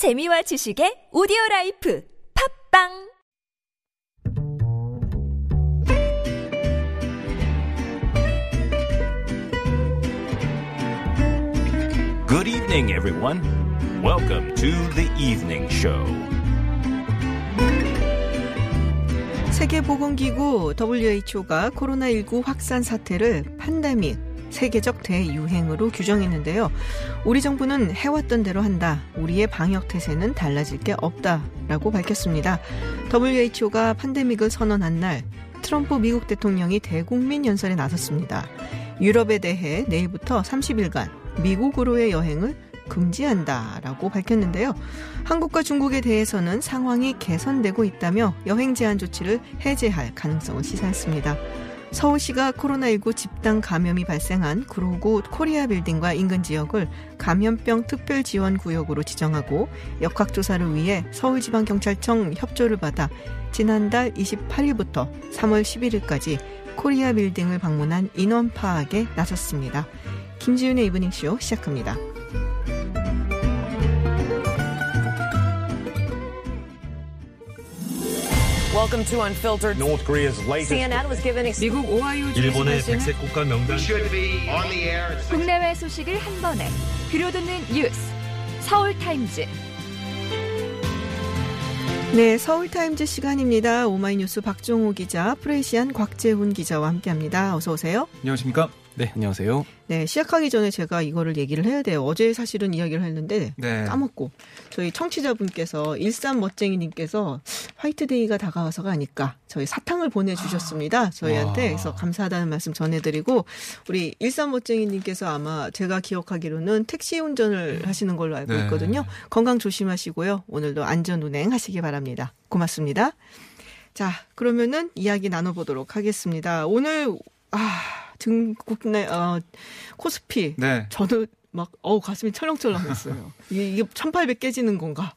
재미와 지식의 오디오 라이프 팟빵 Good evening, everyone. Welcome to the evening show. 세계보건기구 WHO가 코로나19 확산 사태를 팬데믹, 세계적 대유행으로 규정했는데요. 우리 정부는 해왔던 대로 한다. 우리의 방역 태세는 달라질 게 없다라고 밝혔습니다. WHO가 팬데믹을 선언한 날 트럼프 미국 대통령이 대국민 연설에 나섰습니다. 유럽에 대해 내일부터 30일간 미국으로의 여행을 금지한다라고 밝혔는데요. 한국과 중국에 대해서는 상황이 개선되고 있다며 여행 제한 조치를 해제할 가능성을 시사했습니다. 서울시가 코로나19 집단 감염이 발생한 구로구 코리아 빌딩과 인근 지역을 감염병 특별 지원 구역으로 지정하고 역학 조사를 위해 서울지방경찰청 협조를 받아 지난달 28일부터 3월 11일까지 코리아 빌딩을 방문한 인원 파악에 나섰습니다. 김지윤의 이브닝쇼 시작합니다. Welcome to Unfiltered. North Korea's latest CNN was given 미국 오하이오 주에서 일본의 백색 국가 명단 should be on the air at six 국내외 소식을 한 번에 들려듣는 뉴스 서울 타임즈 네, 서울타임즈 시간입니다. 오마이뉴스 박종호 기자, 프레시안 곽재훈 기자와 함께합니다. 어서 오세요. 안녕하십니까? 네, 안녕하세요. 네, 시작하기 전에 제가 이거를 얘기를 해야 돼요. 어제 사실은 이야기를 했는데 네. 까먹고 저희 청취자분께서 일산 멋쟁이님께서 화이트데이가 다가와서가 아닐까 저희 사탕을 보내주셨습니다. 저희한테 와. 그래서 감사하다는 말씀 전해드리고 우리 일산 멋쟁이님께서 아마 제가 기억하기로는 택시 운전을 하시는 걸로 알고 네. 있거든요. 건강 조심하시고요. 오늘도 안전 운행 하시기 바랍니다. 고맙습니다. 자, 그러면은 이야기 나눠보도록 하겠습니다. 오늘 아 등 국내 어, 코스피 네. 저도 막 어우 가슴이 철렁철렁했어요. 이게, 이게 1800 깨지는 건가?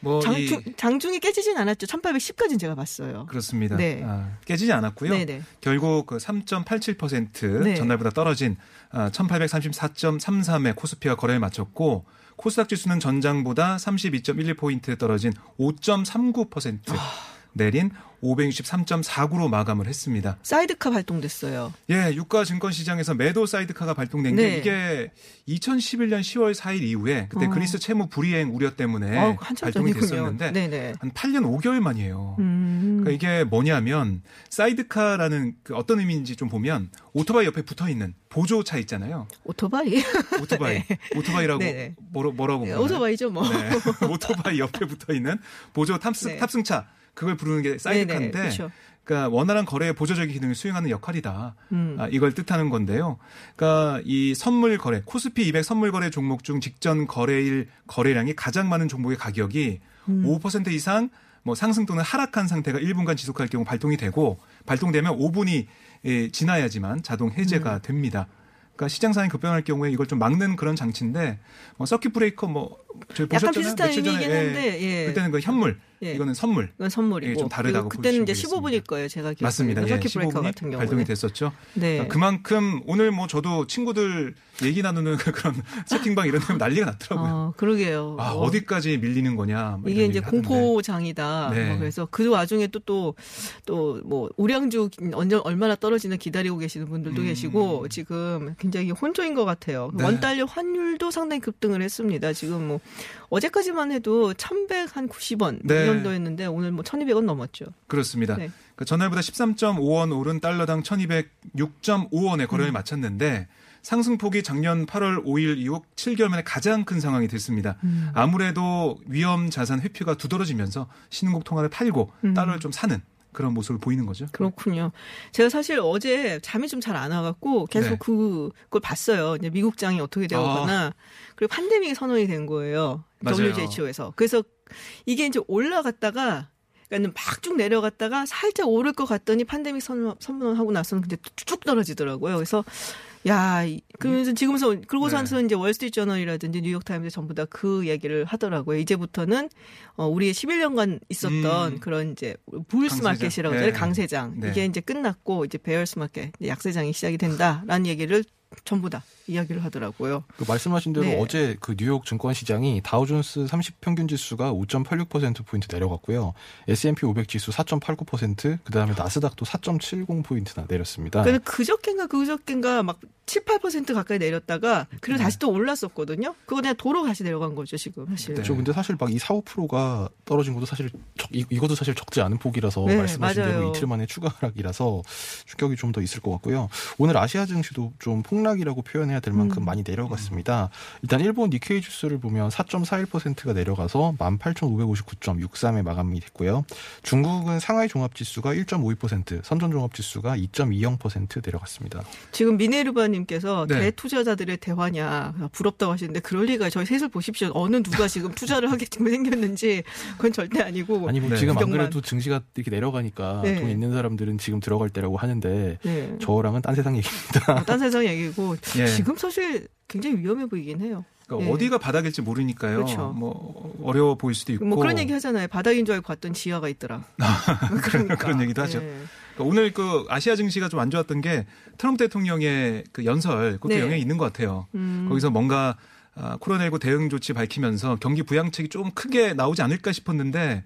뭐 장중, 이, 장중이 깨지진 않았죠. 1810까지는 제가 봤어요. 그렇습니다. 네. 아, 깨지지 않았고요. 네네. 결국 그 3.87% 네. 전날보다 떨어진 아, 1834.33의 코스피가 거래를 마쳤고 코스닥 지수는 전장보다 32.11포인트 떨어진 5.39% 아. 내린 563.49로 마감을 했습니다. 사이드카 발동됐어요. 예, 유가 증권 시장에서 매도 사이드카가 발동된 네. 게 이게 2011년 10월 4일 이후에 그때 어. 그리스 채무 불이행 우려 때문에 어, 발동이 전이군요. 됐었는데 네네. 한 8년 5개월 만이에요. 음. 그러니까 이게 뭐냐면 사이드카라는 그 어떤 의미인지 좀 보면 오토바이 옆에 붙어 있는 보조차 있잖아요. 오토바이? 오토바이. 오토바이라고 네네. 뭐라, 뭐라 고 네? 오토바이죠, 뭐. 네. 오토바이 옆에 붙어 있는 보조 탑승 네. 탑승차 그걸 부르는 게 사이드카인데 그렇죠. 그러니까 원활한 거래의 보조적인 기능을 수행하는 역할이다. 음. 아, 이걸 뜻하는 건데요. 그러니까 이 선물 거래 코스피 200 선물 거래 종목 중 직전 거래일 거래량이 가장 많은 종목의 가격이 음. 5% 이상 뭐 상승 또는 하락한 상태가 1분간 지속할 경우 발동이 되고 발동되면 5분이 예, 지나야지만 자동 음. 해제가 됩니다. 그러니까 시장 상황이 급변할 경우에 이걸 좀 막는 그런 장치인데 뭐 서킷 브레이커 뭐 저희 보셨잖아요. 비슷한. 의미이긴 예. 한데, 예. 그때는 그 현물, 예. 이거는 선물. 이건 선물이고. 예, 좀 다르다고 그리고 그때는 이제 보시면 15분일 거예요. 제가 기억하기로. 맞습니다. 예, 서킷 브레이커 15분이 같은 경우는. 발동이 됐었죠. 네. 아, 그만큼 오늘 뭐 저도 친구들 얘기 나누는 그런 채팅방 이런 데면 난리가 났더라고요. 어, 그러게요. 아, 어. 어디까지 밀리는 거냐. 뭐 이게 이제. 공포장이다. 네. 뭐 그래서 그 와중에 또 또 또 뭐 우량주 언제 얼마나 떨어지나 기다리고 계시는 분들도 음. 계시고 지금 굉장히 혼조인 것 같아요. 네. 원달러 환율도 상당히 급등을 했습니다. 지금 뭐 어제까지만 해도 1,100한 90원 네. 이 정도였는데 오늘 뭐 1,200원 넘었죠. 그렇습니다. 네. 그 전날보다 13.5원 오른 달러당 1206.5원에 거래를 음. 마쳤는데 상승폭이 작년 8월 5일 이후 7개월 만에 가장 큰 상황이 됐습니다. 음. 아무래도 위험 자산 회피가 두드러지면서 신흥국 통화를 팔고 음. 달러를 좀 사는 그런 모습을 보이는 거죠. 그렇군요. 제가 사실 어제 잠이 좀 잘 안 와갖고 계속 네. 그걸 봤어요. 이제 미국장이 어떻게 되어가나. 그리고 팬데믹이 선언이 된 거예요. 맞아요. WHO에서. 그래서 이게 이제 올라갔다가 그러니까 막 쭉 내려갔다가 살짝 오를 것 같더니 팬데믹 선언, 선언하고 나서는 근데 쭉 떨어지더라고요. 그래서 야, 이- 그러면서 지금서 그러고서는 네. 이제 월스트리트저널이라든지 뉴욕타임즈 전부 다 그 얘기를 하더라고요. 이제부터는 어 우리의 11년간 있었던 음. 그런 이제 강세장. market이라고 네. 강세장. 네. 이게 이제 끝났고 이제 bears market, 약세장이 시작이 된다라는 얘기를 전부 다 이야기를 하더라고요. 그 말씀하신 대로 네. 어제 그 뉴욕 증권 시장이 다우존스 30 평균 지수가 5.86% 포인트 내려갔고요. S&P 500 지수 4.89%, 그다음에 나스닥도 4.70 포인트나 내렸습니다. 근데 그저께인가 그저께인가 막 7, 8% 가까이 내렸다가 네. 그리고 다시 또 올랐었거든요. 그거 그냥 도로 다시 내려간 거죠, 지금 사실. 네. 저 근데 사실 막 이 4, 5%가 떨어진 것도 사실 적, 이, 이것도 사실 적지 않은 폭이라서 네, 말씀하신 맞아요. 대로 이틀 만에 추가 하락이라서 충격이 좀 더 있을 것 같고요. 오늘 아시아 증시도 좀 폭락이라고 표현해 야 될 만큼 음. 많이 내려갔습니다. 일단 일본 니케이 지수를 보면 4.41%가 내려가서 18,559.63에 마감이 됐고요. 중국은 상하이 종합지수가 1.52%, 선전 종합지수가 2.20% 내려갔습니다. 지금 미네르바님께서 네. 대투자자들의 대화냐 부럽다고 하시는데 그럴 리가 저희 셋을 보십시오. 어느 누가 지금 투자를 하게끔 생겼는지 그건 절대 아니고. 아니 뭐 네. 지금 안 구경만. 그래도 증시가 이렇게 내려가니까 네. 돈 있는 사람들은 지금 들어갈 때라고 하는데 네. 저랑은 딴 세상 얘기입니다. 뭐딴 세상 얘기고 예. 지금 사실 굉장히 위험해 보이긴 해요. 그러니까 네. 어디가 바닥일지 모르니까요. 그렇죠. 뭐 어려워 보일 수도 있고. 뭐 그런 얘기 하잖아요. 바닥인 줄 알고 갔던 지하가 있더라. 그러니까. 그런 얘기도 하죠. 네. 그러니까 오늘 그 아시아 증시가 좀 안 좋았던 게 트럼프 대통령의 그 연설 그것도 네. 영향이 있는 것 같아요. 음. 거기서 뭔가 아, 코로나19 대응 조치 밝히면서 경기 부양책이 좀 크게 나오지 않을까 싶었는데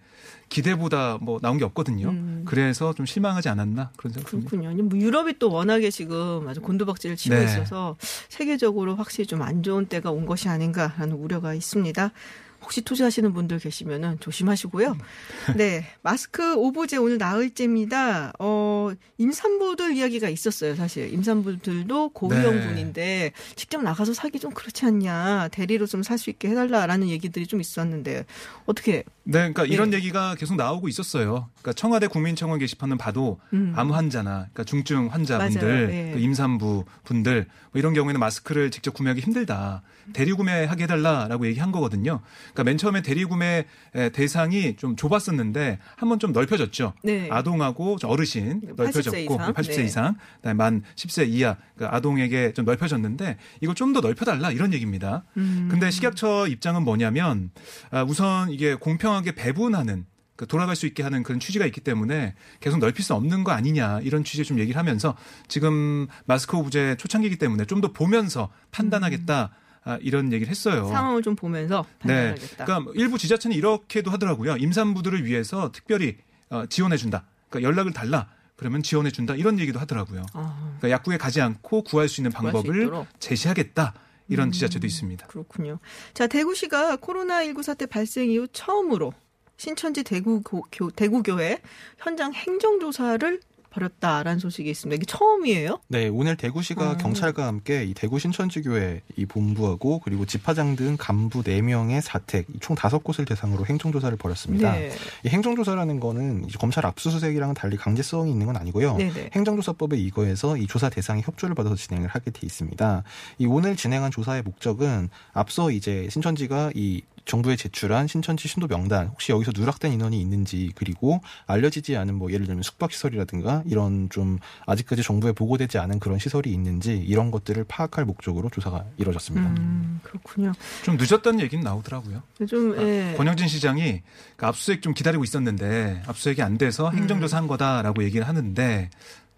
기대보다 뭐 나온 게 없거든요. 음. 그래서 좀 실망하지 않았나 그런 생각이 듭니다. 그렇군요. 뭐 유럽이 또 워낙에 지금 아주 곤두박질을 치고 네. 있어서 세계적으로 확실히 좀 안 좋은 때가 온 것이 아닌가라는 우려가 있습니다. 혹시 투자하시는 분들 계시면은 조심하시고요. 네, 마스크 오브제 오늘 나흘째입니다. 어, 임산부들 이야기가 있었어요, 사실. 임산부들도 고위험군인데 직접 나가서 사기 좀 그렇지 않냐. 대리로 좀 살 수 있게 해달라라는 얘기들이 좀 있었는데 어떻게? 네, 그러니까 이런 네. 얘기가 계속 나오고 있었어요. 그러니까 청와대 국민청원 게시판을 봐도 음. 암 환자나 그러니까 중증 환자분들. 네. 그 임산부 분들 뭐 이런 경우에는 마스크를 직접 구매하기 힘들다. 대리 구매하게 해달라라고 얘기한 거거든요. 그러니까 맨 처음에 대리 구매 대상이 좀 좁았었는데 한번 좀 넓혀졌죠. 네. 아동하고 저 어르신 80세 넓혀졌고 이상. 80세 네. 이상, 그다음에 만 10세 이하 그 아동에게 좀 넓혀졌는데 이거 좀 더 넓혀달라 이런 얘기입니다. 음. 근데 식약처 입장은 뭐냐면 아, 우선 이게 공평하게 배분하는 그 돌아갈 수 있게 하는 그런 취지가 있기 때문에 계속 넓힐 수 없는 거 아니냐 이런 취지에 좀 얘기를 하면서 지금 마스크 오브제 초창기이기 때문에 좀 더 보면서 판단하겠다 아, 이런 얘기를 했어요. 상황을 좀 보면서 네. 판단하겠다. 그러니까 일부 지자체는 이렇게도 하더라고요. 임산부들을 위해서 특별히 어, 지원해준다. 그러니까 연락을 달라. 그러면 지원해 준다. 이런 얘기도 하더라고요. 아. 그러니까 약국에 가지 않고 구할 수 있는 수 방법을 있도록. 제시하겠다. 이런 음. 지자체도 있습니다. 그렇군요. 자, 대구시가 코로나19 사태 발생 이후 처음으로 신천지 대구 고, 교, 대구교회 현장 행정조사를 벌였다라는 소식이 있습니다. 이게 처음이에요? 네, 오늘 대구시가 어. 경찰과 함께 이 대구 신천지교회 이 본부하고 그리고 집화장 등 간부 4명의 사택 총 5곳을 대상으로 행정조사를 벌였습니다. 네. 이 행정조사라는 거는 검찰 압수수색이랑은 달리 강제성이 있는 건 아니고요. 네네. 행정조사법에 의거해서 이 조사 대상이 협조를 받아서 진행을 하게 돼 있습니다. 이 오늘 진행한 조사의 목적은 앞서 이제 신천지가 이 정부에 제출한 신천지 신도 명단 혹시 여기서 누락된 인원이 있는지 그리고 알려지지 않은 뭐 예를 들면 숙박 시설이라든가 이런 좀 아직까지 정부에 보고되지 않은 그런 시설이 있는지 이런 것들을 파악할 목적으로 조사가 이루어졌습니다. 음, 그렇군요. 좀 늦었다는 얘기는 나오더라고요. 좀, 예. 권영진 시장이 그 압수수색 좀 기다리고 있었는데 압수수색이 안 돼서 행정조사 한 거다라고 얘기를 하는데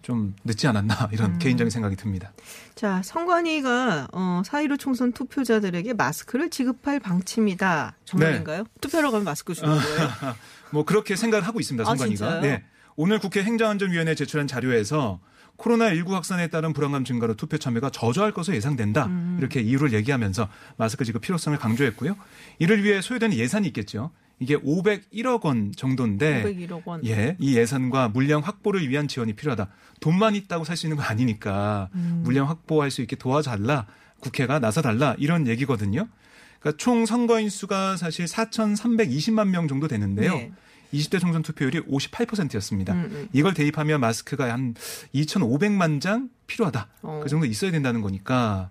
좀 늦지 않았나 이런 음. 개인적인 생각이 듭니다. 자, 선관위가 어, 4.15 총선 투표자들에게 마스크를 지급할 방침이다. 정말인가요? 투표하러 가면 마스크 주는 거예요? 뭐 그렇게 생각을 하고 있습니다. 아, 선관위가. 진짜요? 네. 오늘 국회 행정안전위원회에 제출한 자료에서 코로나19 확산에 따른 불안감 증가로 투표 참여가 저조할 것으로 예상된다. 음. 이렇게 이유를 얘기하면서 마스크 지급 필요성을 강조했고요. 이를 위해 소요되는 예산이 있겠죠. 이게 501억 원 정도인데 501억 원. 예, 이 예산과 물량 확보를 위한 지원이 필요하다. 돈만 있다고 살 수 있는 거 아니니까 음. 물량 확보할 수 있게 도와달라. 국회가 나서달라. 이런 얘기거든요. 그러니까 총 선거인 수가 사실 4,320만 명 정도 되는데요. 네. 20대 총선 투표율이 58%였습니다. 음, 음. 이걸 대입하면 마스크가 한 2,500만 장 필요하다. 어. 그 정도 있어야 된다는 거니까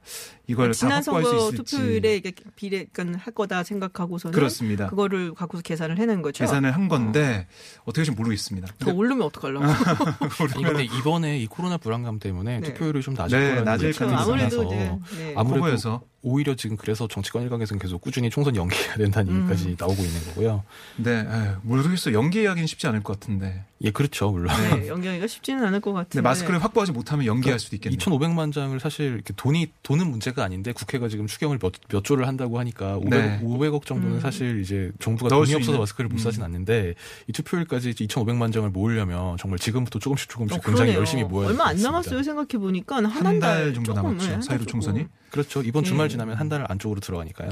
이걸 다 지난 선거 수 있을지. 투표율에 이게 비례건 할 거다 생각하고서는 그렇습니다. 그거를 갖고서 계산을 해낸 거죠. 계산을 한 건데 어 떻게 좀 모르겠습니다. 더 오르면 어떡하려고. 근데 이번에 이 코로나 불안감 때문에 네. 투표율이 좀 낮을 네, 거라는 낮을 가능성이 아무래도 많아서 이제 네. 아무래도 후보여서. 오히려 지금 그래서 정치권 일각에서는 계속 꾸준히 총선 연기해야 된다는 음. 얘기까지 나오고 있는 거고요. 네, 에휴, 모르겠어. 연기 이야기는 쉽지 않을 것 같은데. 예, 그렇죠, 물론. 네, 연기하기가 쉽지는 않을 것 같은데. 근데 마스크를 확보하지 못하면 연기할 수도 있겠네요. 2,500만 장을 사실 이렇게 돈이 돈은 문제가 아닌데 국회가 지금 추경을 몇, 몇 조를 한다고 하니까 500, 네. 500억 정도는 음. 사실 이제 정부가 돈이 수 없어서 있는. 마스크를 못 음. 사진 않는데 이 투표일까지 2,500만 장을 모으려면 정말 지금부터 조금씩 조금씩 어, 굉장히. 열심히 모아야 얼마 안. 남았어요. 생각해 보니까 한한한달달 정도 조금, 남았죠. 네, 사이로. 총선이. 그렇죠. 이번 주말 예. 지나면 한 달 안쪽으로 들어가니까요.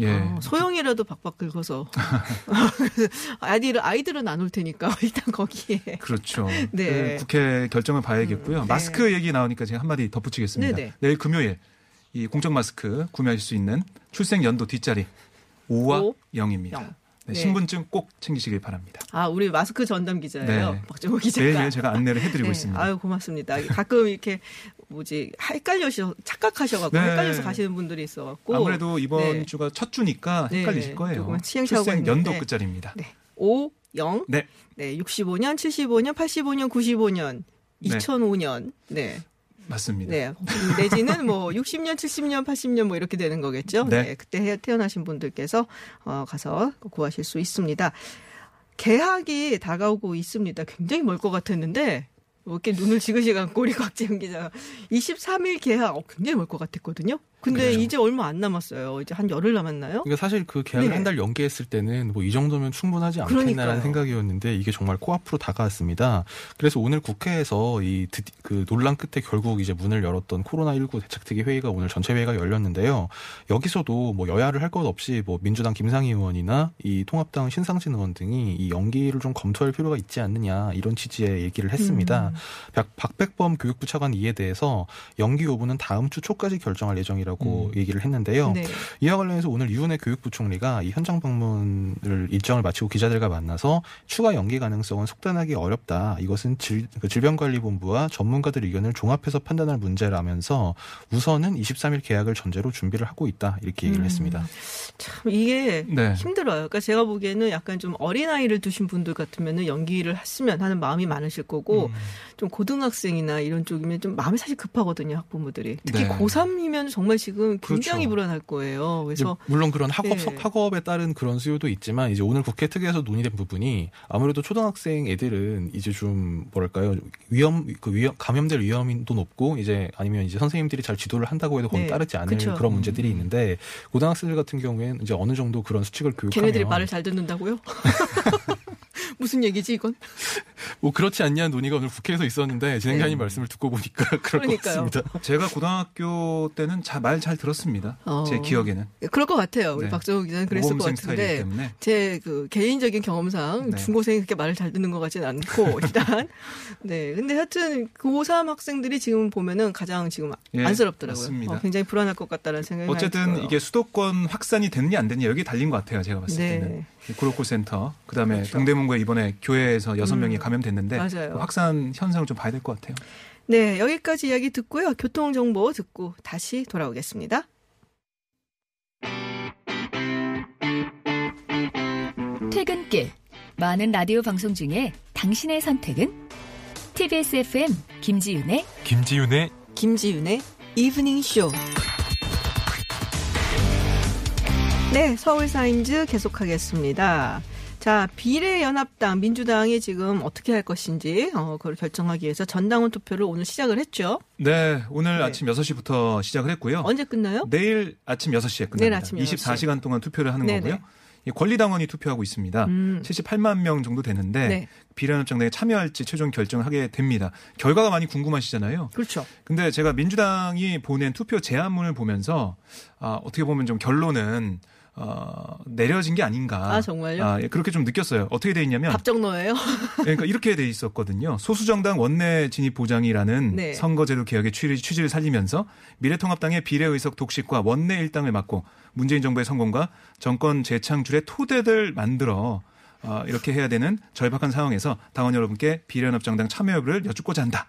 예. 어, 소형이라도 박박 긁어서 아이들 아이들은 안 올 테니까 일단 거기에 그렇죠. 네. 그 국회 결정을 봐야겠고요. 음, 네. 마스크 얘기 나오니까 제가 한 마디 덧붙이겠습니다. 네네. 내일 금요일 이 공적 마스크 구매하실 수 있는 출생 연도 뒷자리 5와 오, 0입니다. 영. 네, 네. 신분증 꼭 챙기시길 바랍니다. 아 우리 마스크 전담 기자예요. 네. 박정호 기자가. 매일매일 제가 안내를 해드리고 네, 있습니다. 아유 고맙습니다. 가끔 이렇게 뭐지 헷갈려서 착각하셔갖고 네. 헷갈려서 가시는 분들이 있어갖고 아무래도 이번 네. 주가 첫 주니까 네, 헷갈리실 거예요. 출생 연도. 끝자리입니다. 네. 5, 0, 네. 네, 65년, 75년, 85년, 95년, 네. 2005년, 네, 맞습니다. 네, 내지는 뭐 60년, 70년, 80년 뭐 이렇게 되는 거겠죠. 네. 네, 그때 해- 태어나신 분들께서 어, 가서 구하실 수 있습니다. 개학이 다가오고 있습니다. 굉장히 멀 것 같았는데 뭐 이렇게 눈을 지그시 감고 우리 곽지영 기자가 23일 개학 어, 굉장히 멀 것 같았거든요. 근데 그렇죠. 이제 얼마 안 남았어요. 이제 한 열흘 남았나요? 그러니까 사실 그 계약을 네. 한달 연기했을 때는 뭐 이 정도면 충분하지 않겠나라는 그러니까요. 생각이었는데 이게 정말 코앞으로 다가왔습니다. 그래서 오늘 국회에서 이 그 논란 끝에 결국 이제 문을 열었던 코로나19 대책특위 회의가 오늘 전체 회의가 열렸는데요. 여기서도 뭐 여야를 할 것 없이 뭐 민주당 김상희 의원이나 이 통합당 신상진 의원 등이 이 연기를 좀 검토할 필요가 있지 않느냐 이런 취지의 얘기를 했습니다. 음. 박, 박백범 교육부 차관 이에 대해서 연기 여부는 다음 주 초까지 결정할 예정이라고 얘기를 했는데요. 네. 이와 관련해서 오늘 유은혜 교육부 총리가 이 현장 방문을 일정을 마치고 기자들과 만나서 추가 연기 가능성은 속단하기 어렵다. 이것은 질, 그 질병관리본부와 전문가들 의견을 종합해서 판단할 문제라면서 우선은 23일 계약을 전제로 준비를 하고 있다. 이렇게 얘기를 음. 했습니다. 참 이게 네. 힘들어요. 그러니까 제가 보기에는 약간 좀 어린 아이를 두신 분들 같으면은 연기를 했으면 하는 마음이 많으실 거고 음. 좀 고등학생이나 이런 쪽이면 좀 마음이 사실 급하거든요 학부모들이 특히 네. 고3이면 정말 지금 굉장히 그렇죠. 불안할 거예요. 그래서 물론 그런 학업 네. 학업에 따른 그런 수요도 있지만 이제 오늘 국회 특위에서 논의된 부분이 아무래도 초등학생 애들은 이제 좀 뭐랄까요 위험 그 위험 감염될 위험도 높고 이제 아니면 이제 선생님들이 잘 지도를 한다고 해도 거기 네. 따르지 않을 그쵸. 그런 문제들이 있는데 고등학생들 같은 경우에는 이제 어느 정도 그런 수칙을 교육하면 걔네들이 말을 잘 듣는다고요? 무슨 얘기지 이건? 뭐 그렇지 않냐는 논의가 오늘 국회에서 있었는데 진행자님 네. 말씀을 듣고 보니까 그럴 그러니까요. 것 같습니다. 제가 고등학교 때는 말 잘 들었습니다. 어. 제 기억에는. 그럴 것 같아요. 우리 네. 박정우 기자는 그랬을 것 같은데. 제 그 개인적인 경험상 네. 중고생이 그렇게 말을 잘 듣는 것 같진 않고 일단 네 근데 하여튼 그 고3 학생들이 지금 보면은 가장 지금 예, 안쓰럽더라고요. 맞습니다. 어, 굉장히 불안할 것 같다는 생각이 어쨌든. 이게 수도권 확산이 됐냐 안 됐냐 여기 달린 것 같아요. 제가 봤을 네. 때는. 구로코 센터, 그다음에 그렇죠. 동대문구에 이번에 교회에서 여섯 음, 명이 감염됐는데 맞아요. 그 확산 현상을 좀 봐야 될 것 같아요. 네 여기까지 이야기 듣고요 교통 정보 듣고 다시 돌아오겠습니다. 퇴근길 많은 라디오 방송 중에 당신의 선택은 TBS FM 김지윤의 김지윤의 김지윤의 이브닝 쇼. 네, 서울사인즈 계속하겠습니다. 자, 비례연합당, 민주당이 지금 어떻게 할 것인지, 어, 그걸 결정하기 위해서 전당원 투표를 오늘 시작을 했죠. 네, 오늘 네. 아침 6시부터 시작을 했고요. 언제 끝나요? 내일 아침 6시에 끝납니다. 내일 아침 6시. 24시간 동안 투표를 하는 네네. 거고요. 이 권리당원이 투표하고 있습니다. 음. 78만 명 정도 되는데 네. 비례연합정당에 참여할지 최종 결정을 하게 됩니다. 결과가 많이 궁금하시잖아요. 그렇죠. 근데 제가 민주당이 보낸 투표 제안문을 보면서 아, 어떻게 보면 좀 결론은 어, 내려진 게 아닌가. 아, 정말요? 아, 예, 그렇게 좀 느꼈어요. 어떻게 돼 있냐면 답정너예요? 그러니까 이렇게 돼 있었거든요. 소수정당 원내 진입 보장이라는 네. 선거제도 개혁의 취지, 취지를 살리면서 미래통합당의 비례의석 독식과 원내 일당을 막고 문재인 정부의 성공과 정권 재창출의 토대를 만들어 어, 이렇게 해야 되는 절박한 상황에서 당원 여러분께 비례연합정당 참여 여부를 여쭙고자 한다.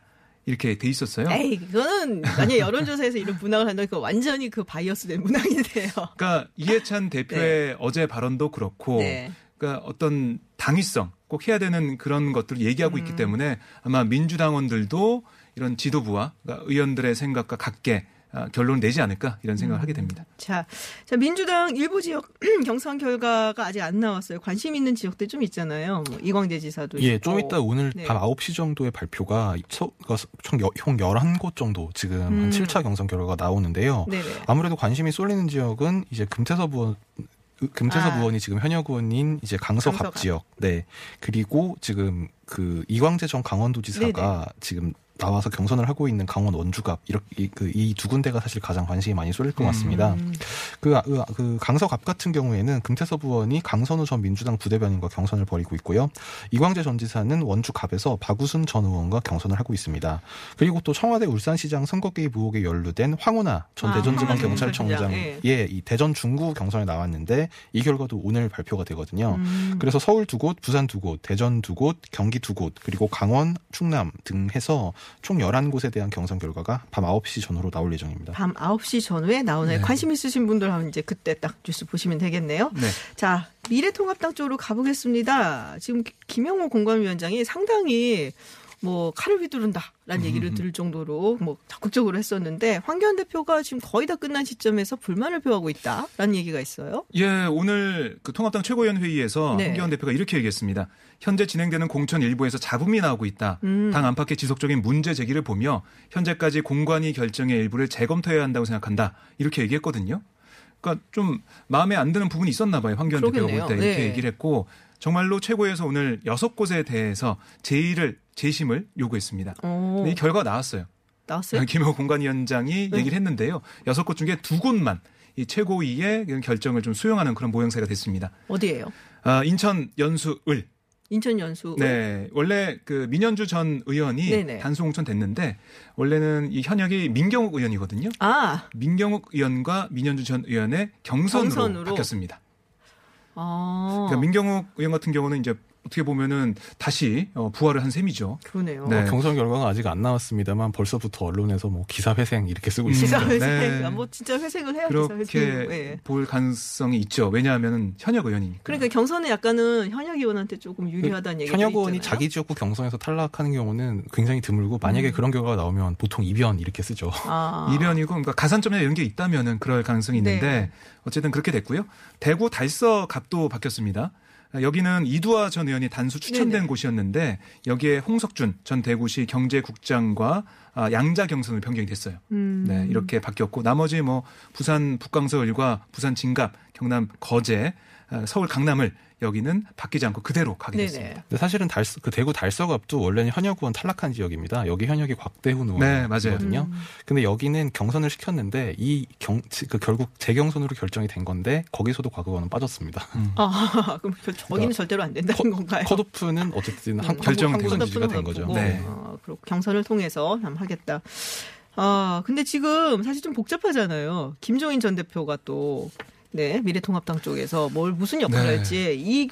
이렇게 돼 있었어요. 에이, 그거는 만약 여론조사에서 이런 문항을 한다면 그거 완전히 그 bias 된 문항인데요. 그러니까 이해찬 대표의 어제 발언도 그렇고 네. 그러니까 어떤 당위성 꼭 해야 되는 그런 것들을 얘기하고 음. 있기 때문에 아마 민주당원들도 이런 지도부와 그러니까 의원들의 생각과 같게 아, 결론을 내지 않을까 이런 음. 생각을 하게 됩니다. 자, 자 민주당 일부 지역 경선 결과가 아직 안 나왔어요. 관심 있는 지역들 좀 있잖아요. 뭐 이광재 지사도 예, 있고. 좀 이따 오늘 네. 밤 9시 정도의 발표가 총, 총 11곳 정도 지금 음. 한 7차 경선 결과가 나오는데요. 네네. 아무래도 관심이 쏠리는 지역은 이제 금태섭 의원 금태섭 아. 의원이 지금 현역 의원인 이제 강서갑 강서갑. 지역, 네 그리고 지금 그 이광재 전 강원도지사가 지금 나와서 경선을 하고 있는 강원 원주갑 이렇게 그 이 두 군데가 사실 가장 관심이 많이 쏠릴 것 같습니다. 음. 그, 아, 그, 그 강서갑 같은 경우에는 금태섭 의원이 강선우 전 민주당 부대변인과 경선을 벌이고 있고요. 이광재 전 지사는 원주갑에서 박우순 전 의원과 경선을 하고 있습니다. 그리고 또 청와대 울산시장 선거 개입 의혹에 연루된 황운하 전 아, 대전지방 경찰청장의 황운하 예, 이 대전 중구 경선에 나왔는데 이 결과도 오늘 발표가 되거든요. 음. 그래서 서울 두 곳, 부산 두 곳, 대전 두 곳, 경기 두 곳, 그리고 강원, 충남 등 해서 총 11곳에 대한 경선 결과가 밤 9시 전후로 나올 예정입니다. 밤 9시 전후에 나오는 네. 관심 있으신 분들 하면 이제 그때 딱 뉴스 보시면 되겠네요. 네. 자, 미래통합당 쪽으로 가보겠습니다. 지금 김영호 공관위원장이 상당히 뭐 칼을 휘두른다라는 얘기를 들을 정도로 뭐 적극적으로 했었는데 황교안 대표가 지금 거의 다 끝난 시점에서 불만을 표하고 있다라는 얘기가 있어요. 예, 오늘 그 통합당 최고위원 회의에서 네. 황교안 대표가 이렇게 얘기했습니다. 현재 진행되는 공천 일부에서 잡음이 나오고 있다. 음. 당 안팎의 지속적인 문제 제기를 보며 현재까지 공관위 결정의 일부를 재검토해야 한다고 생각한다. 이렇게 얘기했거든요. 그러니까 좀 마음에 안 드는 부분이 있었나 봐요. 황교안 대표가 그러겠네요. 볼때 이렇게 네. 얘기를 했고 정말로 최고위에서 오늘 여섯 곳에 대해서 제의를 재심을 요구했습니다. 이 결과가 나왔어요. 나왔어요? 김호 공관위원장이 네. 얘기를 했는데요. 여섯 곳 중에 두 곳만 이 최고위의 결정을 좀 수용하는 그런 모양새가 됐습니다. 어디예요? 아, 인천 연수을. 인천 연수. 네. 원래 그 민현주 전 의원이 네네. 단수 공천 됐는데 원래는 이 현역이 민경욱 의원이거든요. 아, 민경욱 의원과 민현주 전 의원의 경선으로, 경선으로? 바뀌었습니다. 아, 그러니까 민경욱 의원 같은 경우는 이제 어떻게 보면은 다시 어, 부활을 한 셈이죠. 그러네요. 네. 경선 결과가 아직 안 나왔습니다만 벌써부터 언론에서 뭐 기사 회생 이렇게 쓰고 있습니다. 기사 회생. 네. 아, 뭐 진짜 회생을 해야 기사 회생. 그렇게 예. 볼 가능성이 있죠. 왜냐하면 현역 의원이니까. 그러니까 경선은 약간은 현역 의원한테 조금 유리하다는 얘기가 현역 의원이 있잖아요. 자기 지역구 경선에서 탈락하는 경우는 굉장히 드물고 만약에 그런 결과가 나오면 보통 이변 이렇게 쓰죠. 아. 이변이고 그러니까 가산점이나 이런 게 있다면은 그럴 가능성이 있는데 네. 어쨌든 그렇게 됐고요. 대구 달서 갑도 바뀌었습니다. 여기는 이두화 전 의원이 단수 추천된 네네. 곳이었는데 여기에 홍석준 전 대구시 경제국장과 아, 양자 경선을 변경이 됐어요. 음. 네, 이렇게 바뀌었고 나머지 뭐 부산 북강서 을과 부산 진갑, 경남 거제, 아, 서울 강남을 여기는 바뀌지 않고 그대로 가게 네네. 됐습니다. 근데 사실은 달서, 그 대구 달서갑도 원래는 현역 의원 탈락한 지역입니다. 여기 현역이 곽대훈 네. 의원이거든요. 음. 근데 여기는 경선을 시켰는데 이 경, 그 결국 재경선으로 결정이 된 건데 거기서도 곽 의원은 빠졌습니다. 아, 그럼 저- 저기는 그러니까 절대로 안 된다는 컷- 건가요? 컷오프는 어쨌든 한, 결정은 한국 되고 지지가 된 거죠. 네. 어, 그리고 경선을 통해서 한번 하겠다. 아, 근데 지금 사실 좀 복잡하잖아요. 김종인 전 대표가 또 네, 미래통합당 쪽에서 뭘 무슨 역할을 네. 할지 이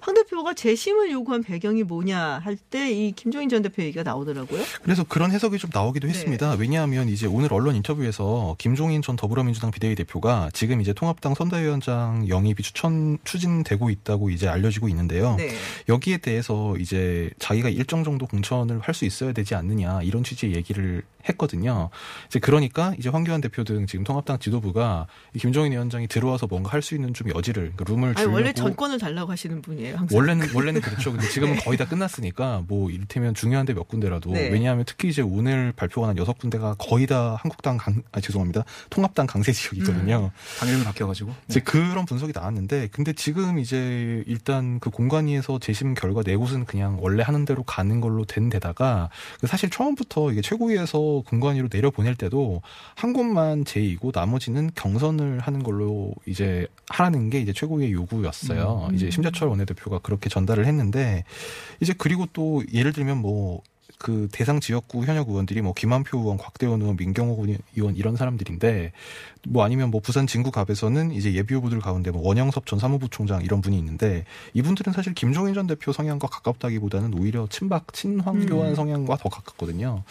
황 대표가 재심을 요구한 배경이 뭐냐 할 때 이 김종인 전 대표 얘기가 나오더라고요. 그래서 그런 해석이 좀 나오기도 네. 했습니다. 왜냐하면 이제 오늘 언론 인터뷰에서 김종인 전 더불어민주당 비대위 대표가 지금 이제 통합당 선대위원장 영입이 추천 추진되고 있다고 이제 알려지고 있는데요. 네. 여기에 대해서 이제 자기가 일정 정도 공천을 할 수 있어야 되지 않느냐 이런 취지의 얘기를 했거든요. 이제 그러니까 이제 황교안 대표 등 지금 통합당 지도부가 이 김종인 위원장이 들어와서 뭔가 할 수 있는 좀 여지를 그러니까 룸을 아니 주려고 원래 전권을 달라고 하시는 분이에요. 항상. 원래는 원래는 그렇죠. 근데 지금은 거의 다 끝났으니까 뭐 이를테면 중요한데 몇 군데라도 네. 왜냐하면 특히 이제 오늘 발표가 난 여섯 군데가 거의 다 한국당 강 아 죄송합니다 통합당 강세 지역이거든요. 당 이름이 바뀌어가지고. 네. 이제 그런 분석이 나왔는데 근데 지금 이제 일단 그 공관위에서 재심 결과 네 곳은 그냥 원래 하는 대로 가는 걸로 된 데다가 그 사실 처음부터 이게 최고위에서 공관위로 내려 보낼 때도 한 곳만 제이고 나머지는 경선을 하는 걸로 이제 하라는 게 이제 최고위의 요구였어요. 이제 심 재철 원내대표가 그렇게 전달을 했는데 이제 그리고 또 예를 들면 뭐 그 대상 지역구 현역 의원들이 뭐 김한표 의원, 곽대원 의원, 민경호 의원 이런 사람들인데 뭐 아니면 뭐 부산 진구갑에서는 이제 예비 후보들 가운데 뭐 원영섭 전 사무부총장 이런 분이 있는데 이분들은 사실 김종인 전 대표 성향과 가깝다기보다는 오히려 친박 친황교안 음. 성향과 더 가깝거든요.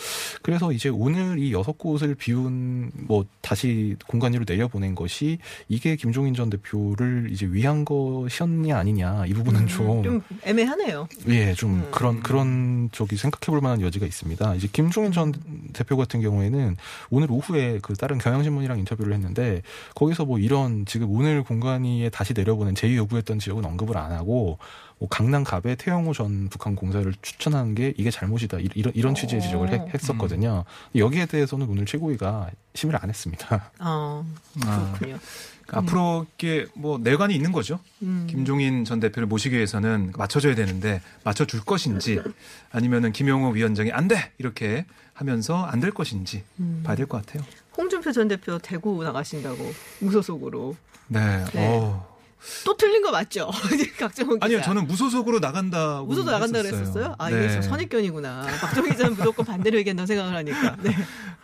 그래서 이제 오늘 이 여섯 곳을 비운 뭐 다시 공간 위로 내려보낸 것이 이게 김종인 전 대표를 이제 위한 것이었냐 아니냐 이 부분은 좀좀 애매하네요. 예, 좀 음. 그런 그런 저기 생각해볼 만한 만한 여지가 있습니다. 이제 김종인 전 대표 같은 경우에는 오늘 오후에 그 다른 경향신문이랑 인터뷰를 했는데 거기서 뭐 이런 지금 오늘 공관위에 다시 내려보낸 제의 요구했던 지역은 언급을 안 하고 뭐 강남 갑에 태영호 전 북한 공사를 추천한 게 이게 잘못이다 이- 이런 이런 취지의 지적을 어. 했, 었거든요 여기에 대해서는 오늘 최고위가 심의를 안 했습니다. 아, 아, 그렇군요. 그러니까 앞으로 이게 뭐 내관이 있는 거죠. 음. 김종인 전 대표를 모시기 위해서는 맞춰줘야 되는데 맞춰줄 것인지 아니면은 김용호 위원장이 안 돼 이렇게 하면서 안 될 것인지 음. 봐야 될 것 같아요. 홍준표 전 대표 대구 나가신다고 무소속으로 네. 네. 어. 또 틀린 거 맞죠? 기자. 아니요, 저는 무소속으로 나간다고. 무소속 나간다 했었어요. 그랬었어요? 아, 네. 이게 선입견이구나. 박정희 기자는 무조건 반대로 얘기한다고 생각을 하니까. 네.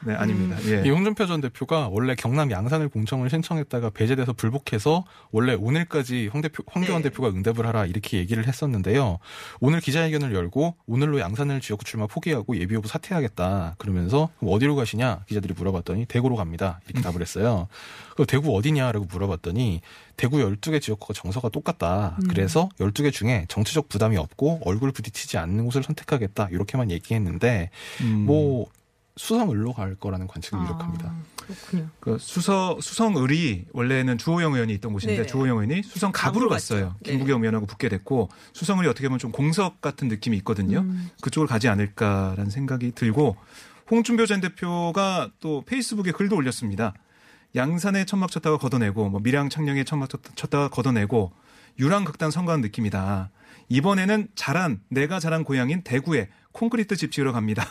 네, 아닙니다. 예. 이 홍준표 전 대표가 원래 경남 양산을 공청을 신청했다가 배제돼서 불복해서 원래 오늘까지 황 대표, 황교안 네. 대표가 응답을 하라 이렇게 얘기를 했었는데요. 오늘 기자회견을 열고 오늘로 양산을 지역 출마 포기하고 예비 후보 사퇴하겠다 그러면서 어디로 가시냐 기자들이 물어봤더니 대구로 갑니다 이렇게 답을 했어요. 그 대구 어디냐라고 물어봤더니 대구 12개 지역구가 정서가 똑같다. 음. 그래서 12개 중에 정치적 부담이 없고 얼굴 부딪히지 않는 곳을 선택하겠다. 이렇게만 얘기했는데 음, 뭐 수성을로 갈 거라는 관측을 아, 유력합니다. 그렇군요. 그 수서 수성을이 원래는 주호영 의원이 있던 곳인데 네. 주호영 의원이 수성 갑으로 갔어요. 갔죠. 네. 김부겸 의원하고 붙게 됐고 수성을이 어떻게 보면 좀 공석 같은 느낌이 있거든요. 음. 그쪽을 가지 않을까라는 생각이 들고 홍준표 전 대표가 또 페이스북에 글도 올렸습니다. 양산에 천막 쳤다가 걷어내고 뭐 밀양 창녕에 천막 쳤- 쳤다가 걷어내고 유랑 극단 선거한 느낌이다. 이번에는 자란 내가 자란 고향인 대구에 콘크리트 집 지으러 갑니다.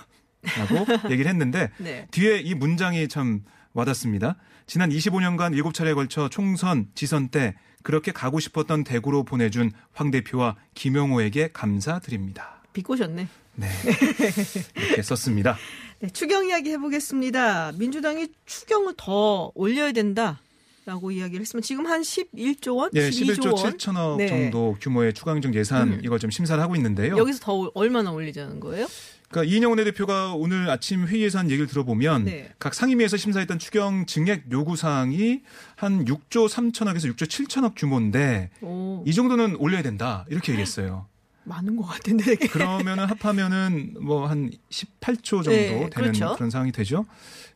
라고 얘기를 했는데 네. 뒤에 이 문장이 참 와닿습니다. 지난 25년간 7차례에 걸쳐 총선, 지선 때 그렇게 가고 싶었던 대구로 보내준 황 대표와 김용호에게 감사드립니다. 비꼬셨네. 네. 이렇게 썼습니다. 네, 추경 이야기 해보겠습니다. 민주당이 추경을 더 올려야 된다. 라고 이야기를 했으면 지금 한 11조 원? 예, 12조 11조 원? 7천억 네. 정도 규모의 추가행정 예산 음. 이걸 좀 심사를 하고 있는데요. 여기서 더 얼마나 올리자는 거예요? 그러니까 이인영 원내대표가 오늘 아침 회의에서 한 얘기를 들어보면 네. 각 상임위에서 심사했던 추경 증액 요구 사항이 한 6조 3천억에서 6조 7천억 규모인데 오, 이 정도는 올려야 된다 이렇게 얘기했어요. 많은 것 같은데. 그러면은 합하면은 뭐 한 18초 정도 네, 되는 그렇죠. 그런 상황이 되죠.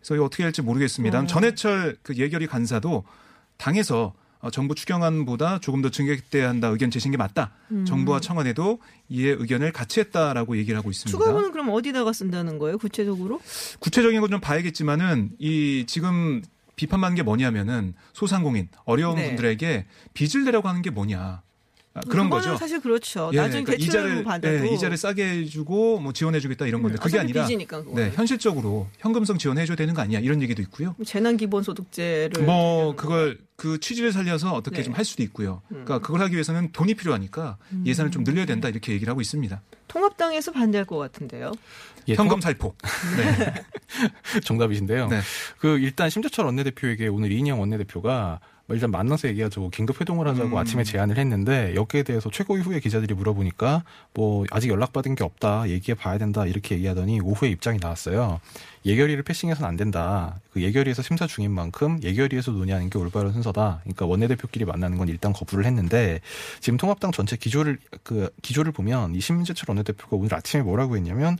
그래서 이거 어떻게 할지 모르겠습니다. 어. 전해철 그 예결위 간사도 당에서 어, 정부 추경안보다 조금 더 증액돼야 한다 의견 제시한 게 맞다. 음. 정부와 청와대도 이에 의견을 같이 했다라고 얘기를 하고 있습니다. 추가분은 그럼 어디다가 쓴다는 거예요? 구체적으로? 구체적인 건 좀 봐야겠지만은 이 지금 비판받는 게 뭐냐면은 소상공인 어려운 네. 분들에게 빚을 내라고 하는 게 뭐냐. 아, 그런 거죠. 사실 그렇죠. 예, 나중에 그러니까 대출을 이자를 받아도 예, 이자를 싸게 해주고 뭐 지원해주겠다 이런 건데 그게 어차피 아니라 빚이니까. 네, 현실적으로 현금성 지원해줘야 되는 거 아니야 이런 얘기도 있고요. 재난 기본소득제를 뭐 그걸 그 취지를 살려서 어떻게 네. 좀할 수도 있고요. 음. 그러니까 그걸 하기 위해서는 돈이 필요하니까 예산을 좀 늘려야 된다 이렇게 얘기를 하고 있습니다. 통합당에서 반대할 것 같은데요. 예, 현금 살포. 네. 정답이신데요. 네. 그 일단 심재철 원내대표에게 오늘 이인영 원내대표가 뭐 일단 만나서 얘기하자고 긴급 회동을 하자고 음. 아침에 제안을 했는데 여기에 대해서 최고위 후에 기자들이 물어보니까 뭐 아직 연락받은 게 없다 얘기해 봐야 된다 이렇게 얘기하더니 오후에 입장이 나왔어요. 예결위를 패싱해서는 안 된다. 그 예결위에서 심사 중인 만큼 예결위에서 논의하는 게 올바른 순서다. 그러니까 원내대표끼리 만나는 건 일단 거부를 했는데 지금 통합당 전체 기조를 그 기조를 보면 이 심재철 원내대표가 오늘 아침에 뭐라고 했냐면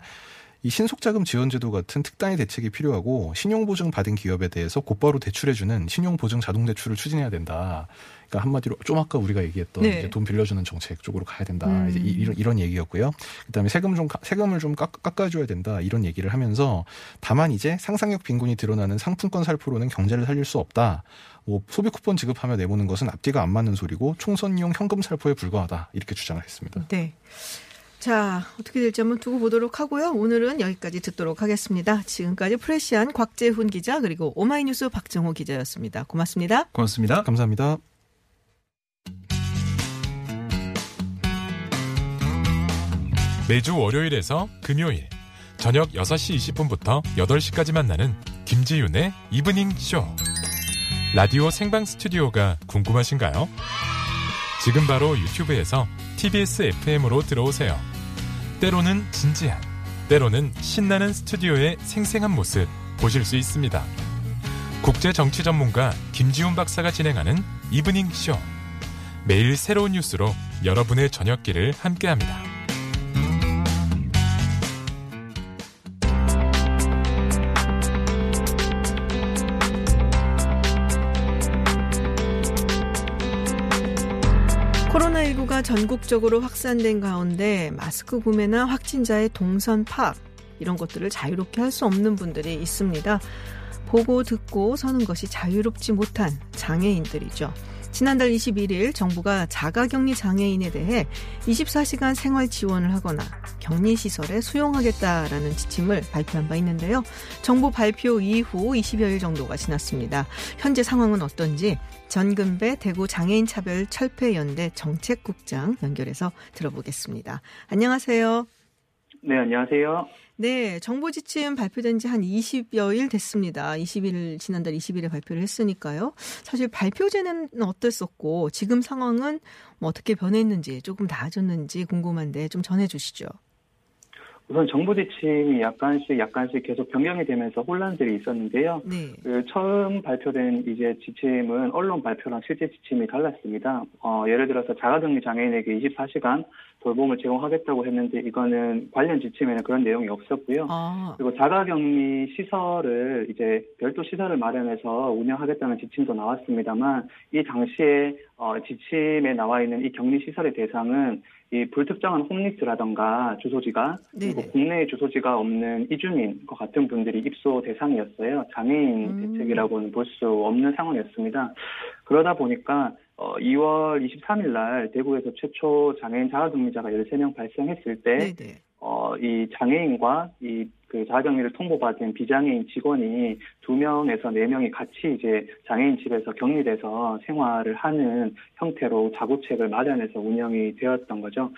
이 신속자금 지원제도 같은 특단의 대책이 필요하고 신용보증 받은 기업에 대해서 곧바로 대출해주는 신용보증 자동대출을 추진해야 된다. 그러니까 한마디로 좀 아까 우리가 얘기했던 네. 이제 돈 빌려주는 정책 쪽으로 가야 된다. 음. 이제 이- 이런, 이런 얘기였고요. 그다음에 세금 좀 가- 세금을 좀 깎, 깎아줘야 된다. 이런 얘기를 하면서 다만 이제 상상력 빈곤이 드러나는 상품권 살포로는 경제를 살릴 수 없다. 뭐 소비 쿠폰 지급하며 내보는 것은 앞뒤가 안 맞는 소리고 총선용 현금 살포에 불과하다. 이렇게 주장을 했습니다. 네. 자, 어떻게 될지 한번 두고 보도록 하고요. 오늘은 여기까지 듣도록 하겠습니다. 지금까지 프레시안 곽재훈 기자 그리고 오마이뉴스 박정호 기자였습니다. 고맙습니다. 고맙습니다. 감사합니다. 매주 월요일에서 금요일 저녁 6시 20분부터 8시까지 만나는 김지윤의 이브닝 쇼. 라디오 생방 스튜디오가 궁금하신가요? 지금 바로 유튜브에서 TBS FM으로 들어오세요. 때로는 진지한, 때로는 신나는 스튜디오의 생생한 모습 보실 수 있습니다. 국제 정치 전문가 김지윤 박사가 진행하는 이브닝 쇼. 매일 새로운 뉴스로 여러분의 저녁길을 함께합니다. 코로나19가 전국적으로 확산된 가운데 마스크 구매나 확진자의 동선 파악 이런 것들을 자유롭게 할 수 없는 분들이 있습니다. 보고 듣고 서는 것이 자유롭지 못한 장애인들이죠. 지난달 21일 정부가 자가격리 장애인에 대해 24시간 생활 지원을 하거나 격리시설에 수용하겠다라는 지침을 발표한 바 있는데요. 정부 발표 이후 20여일 정도가 지났습니다. 현재 상황은 어떤지 전근배 대구 장애인 차별 철폐 연대 정책국장 연결해서 들어보겠습니다. 안녕하세요. 네, 안녕하세요. 네, 정부 지침 발표된 지 한 20여일 됐습니다. 20일, 지난달 20일에 발표를 했으니까요. 사실 발표제는 어땠었고, 지금 상황은 뭐 어떻게 변했는지, 조금 나아졌는지 궁금한데 좀 전해 주시죠. 우선 정부 지침이 약간씩 약간씩 계속 변경이 되면서 혼란들이 있었는데요. 네. 그 처음 발표된 이제 지침은 언론 발표랑 실제 지침이 달랐습니다. 어, 예를 들어서 자가격리 장애인에게 24시간 돌봄을 제공하겠다고 했는데 이거는 관련 지침에는 그런 내용이 없었고요. 아, 그리고 자가격리 시설을 이제 별도 시설을 마련해서 운영하겠다는 지침도 나왔습니다만 이 당시에 어, 지침에 나와 있는 이 격리 시설의 대상은 이 불특정한 홈리스라던가 주소지가 그리고 네네. 국내에 주소지가 없는 이주민과 같은 분들이 입소 대상이었어요. 장애인 음. 대책이라고는 볼 수 없는 상황이었습니다. 그러다 보니까 어, 2월 23일 날 대구에서 최초 장애인 자가격리자가 13명 발생했을 때 네네. 어, 이 장애인과 이 그 자가격리를 통보받은 비장애인 직원이 두 명에서 네 명이 같이 이제 장애인 집에서 격리돼서 생활을 하는 형태로 자구책을 마련해서 운영이 되었던 거죠.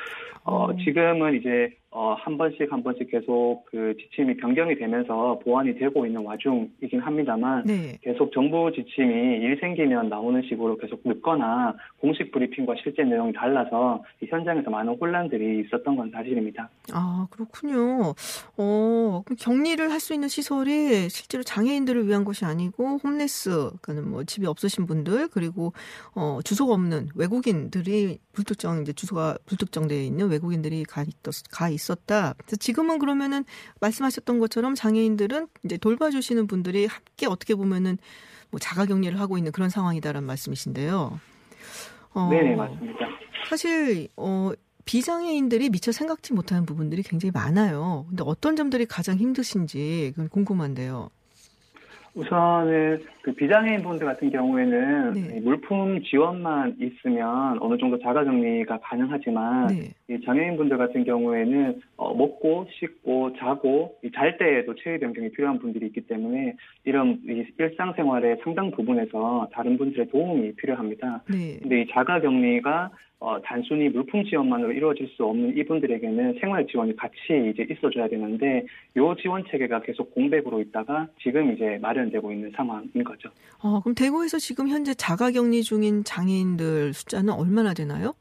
어, 어. 지금은 이제 어, 한 번씩 한 번씩 계속 그 지침이 변경이 되면서 보완이 되고 있는 와중이긴 합니다만 네. 계속 정부 지침이 일 생기면 나오는 식으로 계속 늦거나 공식 브리핑과 실제 내용이 달라서 이 현장에서 많은 혼란들이 있었던 건 사실입니다. 아, 그렇군요. 어, 격리를 할 수 있는 시설이 실제로 장애인들을 위한 것이 아니고 홈레스, 그는 뭐 집이 없으신 분들 그리고 어, 주소가 없는 외국인들이 불특정 이제 주소가 불특정되어 있는 외국인들이 가, 있, 가 있었다. 그래서 지금은 그러면은 말씀하셨던 것처럼 장애인들은 이제 돌봐주시는 분들이 함께 어떻게 보면은 뭐 자가격리를 하고 있는 그런 상황이다라는 말씀이신데요. 어, 네, 맞습니다. 사실 어 비장애인들이 미처 생각지 못하는 부분들이 굉장히 많아요. 근데 어떤 점들이 가장 힘드신지 궁금한데요. 우선은 그 비장애인 분들 같은 경우에는 네. 이 물품 지원만 있으면 어느 정도 자가격리가 가능하지만 네. 이 장애인 분들 같은 경우에는 어, 먹고 씻고 자고 이잘 때에도 체위 변경이 필요한 분들이 있기 때문에 이런 이 일상생활의 상당 부분에서 다른 분들의 도움이 필요합니다. 네. 근데 이 자가 격리가 어, 단순히 물품 지원만으로 이루어질 수 없는 이분들에게는 생활 지원이 같이 이제 있어줘야 되는데 요 지원 체계가 계속 공백으로 있다가 지금 이제 마련되고 있는 상황인 거죠. 어, 그럼 대구에서 지금 현재 자가격리 중인 장애인들 숫자는 얼마나 되나요?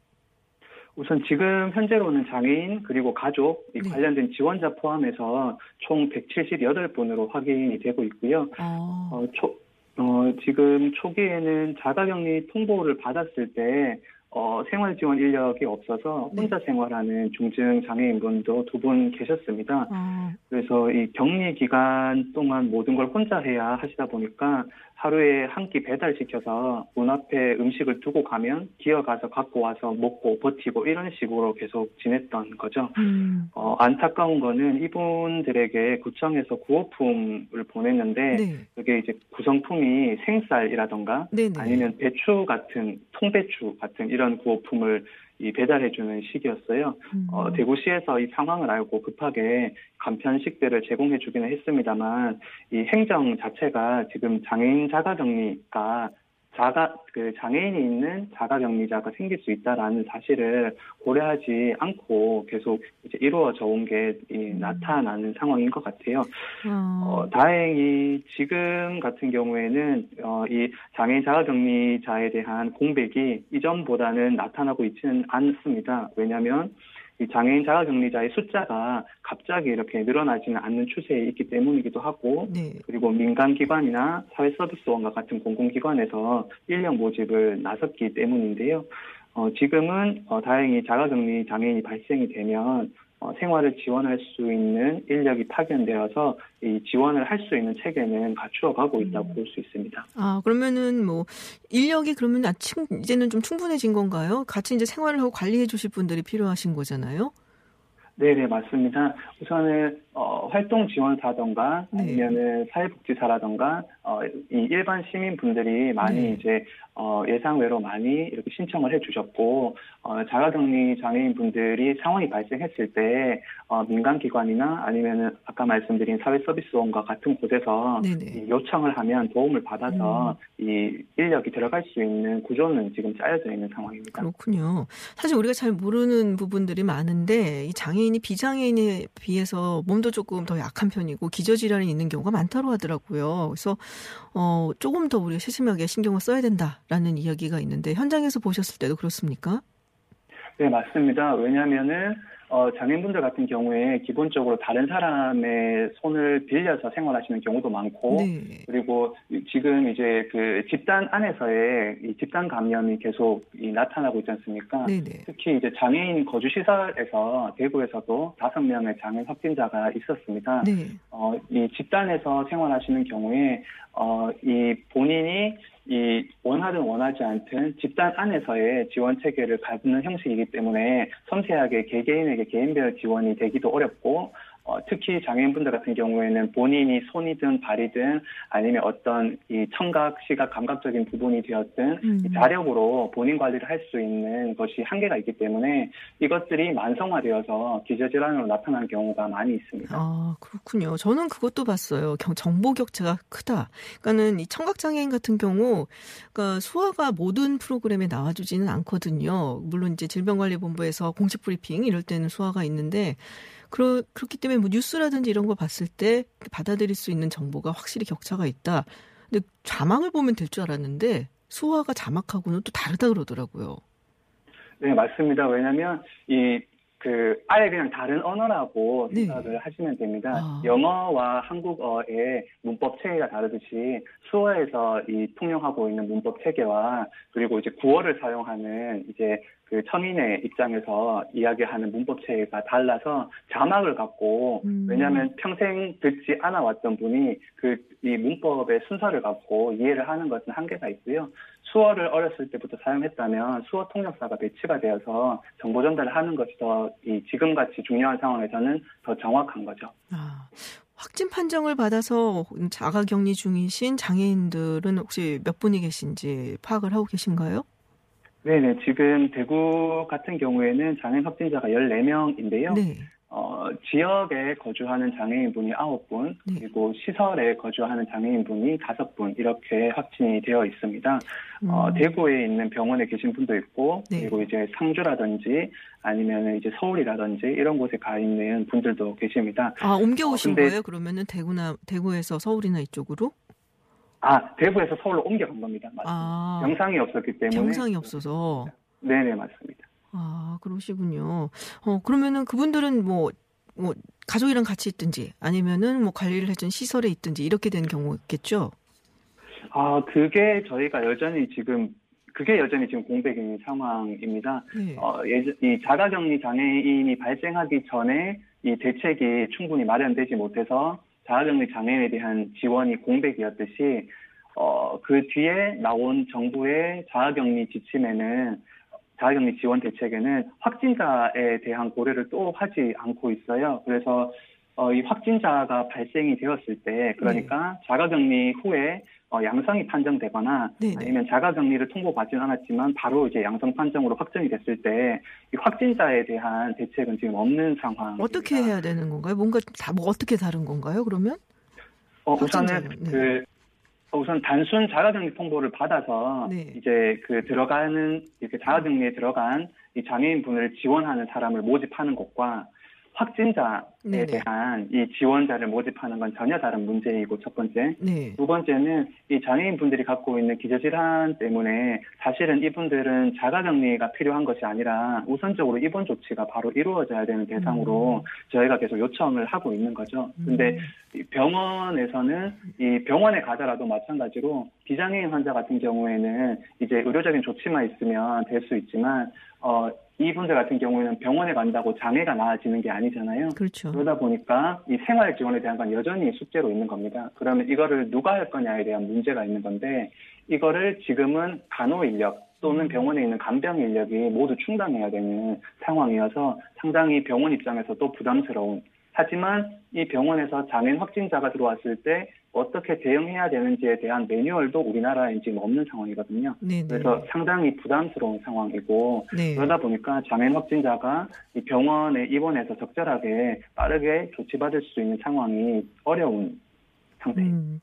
우선 지금 현재로는 장애인 그리고 가족 이 네. 관련된 지원자 포함해서 총 178분으로 확인이 되고 있고요. 어, 어, 초, 어, 지금 초기에는 자가격리 통보를 받았을 때 어, 생활 지원 인력이 없어서 네. 혼자 생활하는 중증 장애인분도 두 분 계셨습니다. 어, 그래서 이 격리 기간 동안 모든 걸 혼자 해야 하시다 보니까 하루에 한 끼 배달시켜서 문 앞에 음식을 두고 가면 기어가서 갖고 와서 먹고 버티고 이런 식으로 계속 지냈던 거죠. 음, 어, 안타까운 거는 이분들에게 구청에서 구호품을 보냈는데 네. 그게 이제 구성품이 생쌀이라던가 네네. 아니면 배추 같은 통배추 같은 이런 구호품을 이 배달해주는 시기였어요. 음, 어, 대구시에서 이 상황을 알고 급하게 간편식들을 제공해 주기는 했습니다만 이 행정 자체가 지금 장애인 자가격리가 자가 그 장애인이 있는 자가격리자가 생길 수 있다라는 사실을 고려하지 않고 계속 이제 이루어져 온게 나타나는 상황인 것 같아요. 어, 어, 다행히 지금 같은 경우에는 어, 이 장애인 자가격리자에 대한 공백이 이전보다는 나타나고 있지는 않습니다. 왜냐하면 이 장애인 자가격리자의 숫자가 갑자기 이렇게 늘어나지는 않는 추세에 있기 때문이기도 하고 네. 그리고 민간기관이나 사회서비스원과 같은 공공기관에서 인력 모집을 나섰기 때문인데요. 어, 지금은 어, 다행히 자가격리 장애인이 발생이 되면 어, 생활을 지원할 수 있는 인력이 파견되어서 이 지원을 할 수 있는 체계는 갖추어 가고 있다고 음. 볼수 있습니다. 아, 그러면은 뭐 인력이 그러면 아침 이제는 좀 충분해진 건가요? 같이 이제 생활을 하고 관리해 주실 분들이 필요하신 거잖아요. 네네 맞습니다. 우선은 어, 활동 지원사던가 네. 아니면은 사회복지사라던가 어, 이 일반 시민분들이 많이 네. 이제 어, 예상외로 많이 이렇게 신청을 해주셨고 어, 자가격리 장애인분들이 상황이 발생했을 때 어, 민간기관이나 아니면은 아까 말씀드린 사회서비스원과 같은 곳에서. 이 요청을 하면 도움을 받아서 음. 이 인력이 들어갈 수 있는 구조는 지금 짜여져 있는 상황입니다. 그렇군요. 사실 우리가 잘 모르는 부분들이 많은데 이 장애 인이 비장애인에 비해서 몸도 조금 더 약한 편이고 기저질환이 있는 경우가 많다고 하더라고요. 그래서 어 조금 더 우리가 세심하게 신경을 써야 된다라는 이야기가 있는데 현장에서 보셨을 때도 그렇습니까? 네, 맞습니다. 왜냐하면은 어, 장애인분들 같은 경우에 기본적으로 다른 사람의 손을 빌려서 생활하시는 경우도 많고 네. 그리고 지금 이제 그 집단 안에서의 이 집단 감염이 계속 이 나타나고 있지 않습니까? 네네. 특히 이제 장애인 거주 시설에서 대구에서도 다섯 명의 장애인 확진자가 있었습니다. 네. 어, 이 집단에서 생활하시는 경우에 어, 이 본인이 이 원하든 원하지 않든 집단 안에서의 지원 체계를 갖는 형식이기 때문에 섬세하게 개개인에게 개인별 지원이 되기도 어렵고 어, 특히 장애인분들 같은 경우에는 본인이 손이든 발이든 아니면 어떤 이 청각, 시각, 감각적인 부분이 되었든 음. 이 자력으로 본인 관리를 할 수 있는 것이 한계가 있기 때문에 이것들이 만성화되어서 기저질환으로 나타나는 경우가 많이 있습니다. 아, 그렇군요. 저는 그것도 봤어요. 경- 정보 격차가 크다. 그러니까는 이 청각 장애인 같은 경우, 그러니까 수화가 모든 프로그램에 나와주지는 않거든요. 물론 이제 질병관리본부에서 공식 브리핑 이럴 때는 수화가 있는데, 그러, 그렇기 때문에 뭐 뉴스라든지 이런 거 봤을 때 받아들일 수 있는 정보가 확실히 격차가 있다. 근데 자막을 보면 될 줄 알았는데, 수화가 자막하고는 또 다르다 그러더라고요. 네, 맞습니다. 왜냐하면 이 그 아예 그냥 다른 언어라고 네. 생각을 하시면 됩니다. 아. 영어와 한국어의 문법 체계가 다르듯이 수어에서 이 통용하고 있는 문법 체계와 그리고 이제 구어를 사용하는 이제 그 서민의 입장에서 이야기하는 문법 체계가 달라서 자막을 갖고 음. 왜냐하면 평생 듣지 않아 왔던 분이 그 이 문법의 순서를 갖고 이해를 하는 것은 한계가 있고요. 수어를 어렸을 때부터 사용했다면 수어 통역사가 배치가 되어서 정보 전달을 하는 것이 더 이 지금 같이 중요한 상황에서는 더 정확한 거죠. 아, 확진 판정을 받아서 자가 격리 중이신 장애인들은 혹시 몇 분이 계신지 파악을 하고 계신가요? 네네, 지금 대구 같은 경우에는 장애인 확진자가 14명인데요. 네. 어, 지역에 거주하는 장애인분이 9분, 네. 그리고 시설에 거주하는 장애인분이 5분, 이렇게 확진이 되어 있습니다. 어, 음. 대구에 있는 병원에 계신 분도 있고, 네. 그리고 이제 상주라든지, 아니면 이제 서울이라든지, 이런 곳에 가 있는 분들도 계십니다. 아, 옮겨오신 어, 근데- 거예요? 그러면은 대구나, 대구에서 서울이나 이쪽으로? 아, 대구에서 서울로 옮겨간 겁니다. 맞습니다. 아, 영상이 없었기 때문에. 경상이 없어서. 네네, 맞습니다. 아, 그러시군요. 어, 그러면은 그분들은 뭐, 뭐, 가족이랑 같이 있든지 아니면은 뭐 관리를 해준 시설에 있든지 이렇게 된 경우겠죠? 아, 그게 저희가 여전히 지금, 그게 여전히 지금 공백인 상황입니다. 네. 어, 예전, 이 자가격리 장애인이 발생하기 전에 이 대책이 충분히 마련되지 못해서 자가격리 장애인에 대한 지원이 공백이었듯이 어, 그 뒤에 나온 정부의 자가격리 지침에는 자가격리 지원 대책에는 확진자에 대한 고려를 또 하지 않고 있어요. 그래서 어, 이 확진자가 발생이 되었을 때 그러니까 자가격리 후에 어, 양성이 판정되거나 네네. 아니면 자가격리를 통보받지는 않았지만 바로 이제 양성 판정으로 확정이 됐을 때 이 확진자에 대한 대책은 지금 없는 상황. 어떻게 해야 되는 건가요? 뭔가 다, 뭐 어떻게 다른 건가요, 그러면? 어, 우선은 네. 그 어, 우선 단순 자가격리 통보를 받아서 네. 이제 그 들어가는 이렇게 자가격리에 들어간 이 장애인 분을 지원하는 사람을 모집하는 것과 확진자에 네네. 대한 이 지원자를 모집하는 건 전혀 다른 문제이고 첫 번째. 네. 두 번째는 이 장애인 분들이 갖고 있는 기저질환 때문에 사실은 이분들은 자가격리가 필요한 것이 아니라 우선적으로 입원 조치가 바로 이루어져야 되는 대상으로 저희가 계속 요청을 하고 있는 거죠. 근데 이 병원에서는 이 병원에 가더라도 마찬가지로 비장애인 환자 같은 경우에는 이제 의료적인 조치만 있으면 될 수 있지만 어 이분들 같은 경우에는 병원에 간다고 장애가 나아지는 게 아니잖아요. 그렇죠. 그러다 보니까 이 생활 지원에 대한 건 여전히 숙제로 있는 겁니다. 그러면 이거를 누가 할 거냐에 대한 문제가 있는 건데 이거를 지금은 간호 인력 또는 병원에 있는 간병 인력이 모두 충당해야 되는 상황이어서 상당히 병원 입장에서도 부담스러운 하지만 이 병원에서 장애인 확진자가 들어왔을 때 어떻게 대응해야 되는지에 대한 매뉴얼도 우리나라에 지금 없는 상황이거든요. 네네. 그래서 상당히 부담스러운 상황이고 네. 그러다 보니까 장애인 확진자가 이 병원에 입원해서 적절하게 빠르게 조치받을 수 있는 상황이 어려운 상태입니다. 음,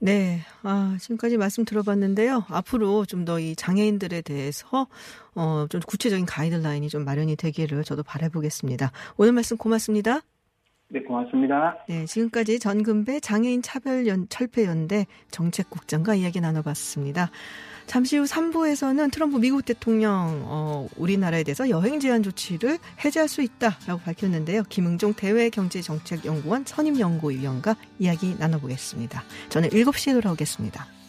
네. 아, 지금까지 말씀 들어봤는데요. 앞으로 좀 더 이 장애인들에 대해서, 어, 좀 구체적인 가이드라인이 좀 마련이 되기를 저도 바라보겠습니다. 오늘 말씀 고맙습니다. 네, 고맙습니다. 네, 지금까지 전금배 장애인 차별 연, 철폐연대 정책국장과 이야기 나눠봤습니다. 잠시 후 3부에서는 트럼프 미국 대통령, 어, 우리나라에 대해서 여행 제한 조치를 해제할 수 있다라고 밝혔는데요. 김응종 대외경제정책연구원 선임연구위원과 이야기 나눠보겠습니다. 저는 7시에 돌아오겠습니다.